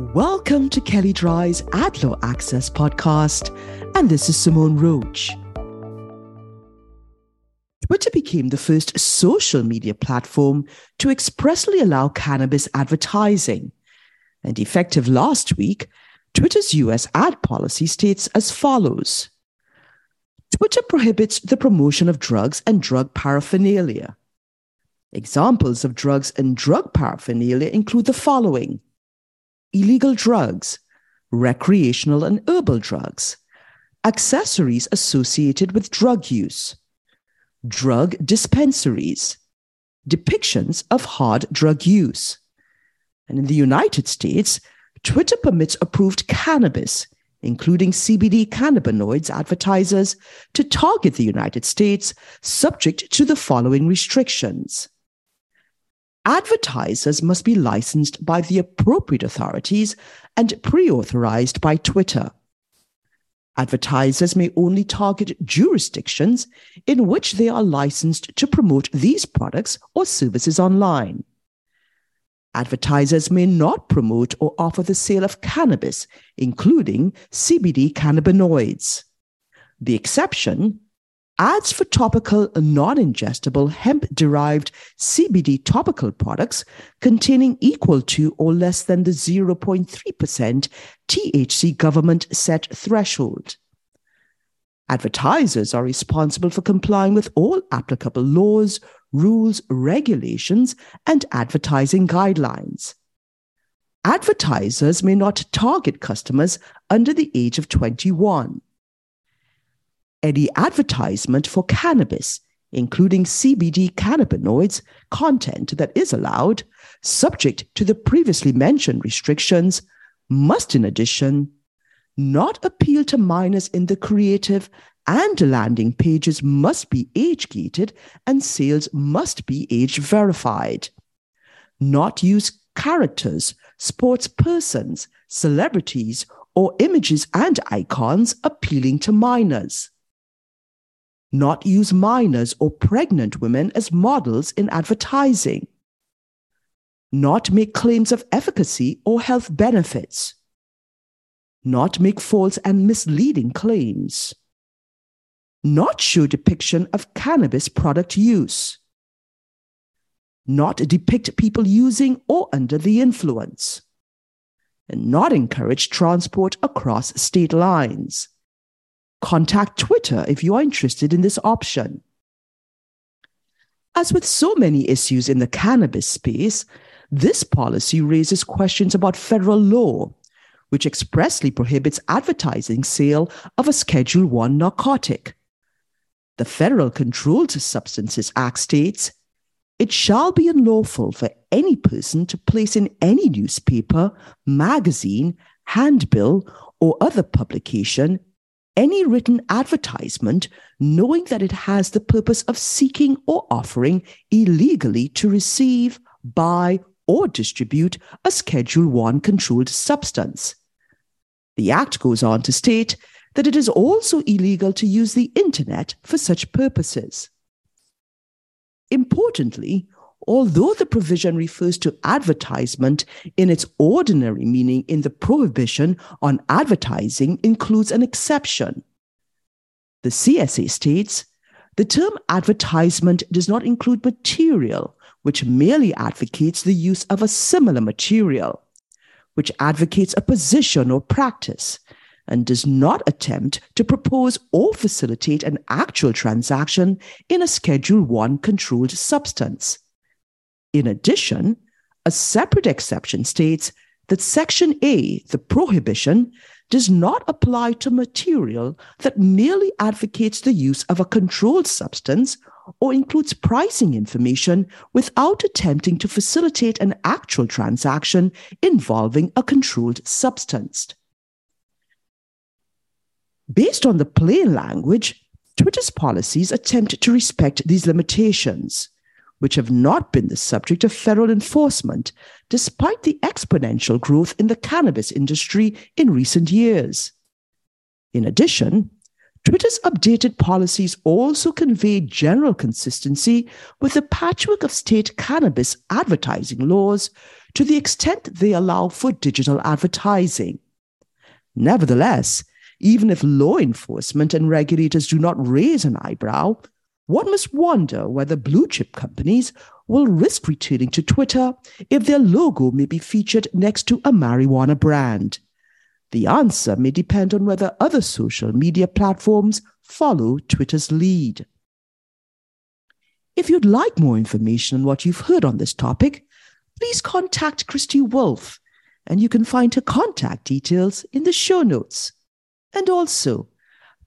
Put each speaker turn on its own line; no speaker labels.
Welcome to Kelley Drye's Ad Law Access podcast, and this is Simone Roach. Twitter became the first social media platform to expressly allow cannabis advertising. And effective last week, Twitter's US ad policy states as follows Twitter prohibits the promotion of drugs and drug paraphernalia. Examples of drugs and drug paraphernalia include the following illegal drugs, recreational and herbal drugs, accessories associated with drug use, drug dispensaries, depictions of hard drug use. And in the United States, Twitter permits approved cannabis, including CBD cannabinoids advertisers, to target the United States subject to the following restrictions advertisers must be licensed by the appropriate authorities and pre authorized by Twitter. Advertisers may only target jurisdictions in which they are licensed to promote these products or services online. Advertisers may not promote or offer the sale of cannabis, including CBD cannabinoids. The exception ads for topical non ingestible hemp derived CBD topical products containing equal to or less than the 0.3% THC government set threshold. Advertisers are responsible for complying with all applicable laws, rules, regulations, and advertising guidelines. Advertisers may not target customers under the age of 21 any advertisement for cannabis, including CBD cannabinoids, content that is allowed, subject to the previously mentioned restrictions, must in addition not appeal to minors in the creative and landing pages must be age gated and sales must be age verified. Not use characters, sports persons, celebrities, or images and icons appealing to minors not use minors or pregnant women as models in advertising, not make claims of efficacy or health benefits, not make false and misleading claims, not show depiction of cannabis product use, not depict people using or under the influence, and not encourage transport across state lines contact Twitter if you are interested in this option. As with so many issues in the cannabis space, this policy raises questions about federal law, which expressly prohibits advertising sale of a Schedule 1 narcotic. The Federal Controlled Substances Act states it shall be unlawful for any person to place in any newspaper, magazine, handbill, or other publication any written advertisement knowing that it has the purpose of seeking or offering illegally to receive, buy, or distribute a Schedule 1 controlled substance. The Act goes on to state that it is also illegal to use the Internet for such purposes. Importantly, although the provision refers to advertisement in its ordinary meaning in the prohibition on advertising includes an exception. The CSA states the term advertisement does not include material which merely advocates the use of a similar material, which advocates a position or practice, and does not attempt to propose or facilitate an actual transaction in a Schedule 1 controlled substance. In addition, a separate exception states that Section A, the prohibition, does not apply to material that merely advocates the use of a controlled substance or includes pricing information without attempting to facilitate an actual transaction involving a controlled substance. Based on the plain language, Twitter's policies attempt to respect these limitations which have not been the subject of federal enforcement, despite the exponential growth in the cannabis industry in recent years. In addition, Twitter's updated policies also convey general consistency with the patchwork of state cannabis advertising laws to the extent they allow for digital advertising. Nevertheless, even if law enforcement and regulators do not raise an eyebrow, one must wonder whether blue chip companies will risk returning to Twitter if their logo may be featured next to a marijuana brand. The answer may depend on whether other social media platforms follow Twitter's lead. If you'd like more information on what you've heard on this topic, please contact Kristi Wolff, and you can find her contact details in the show notes. And also,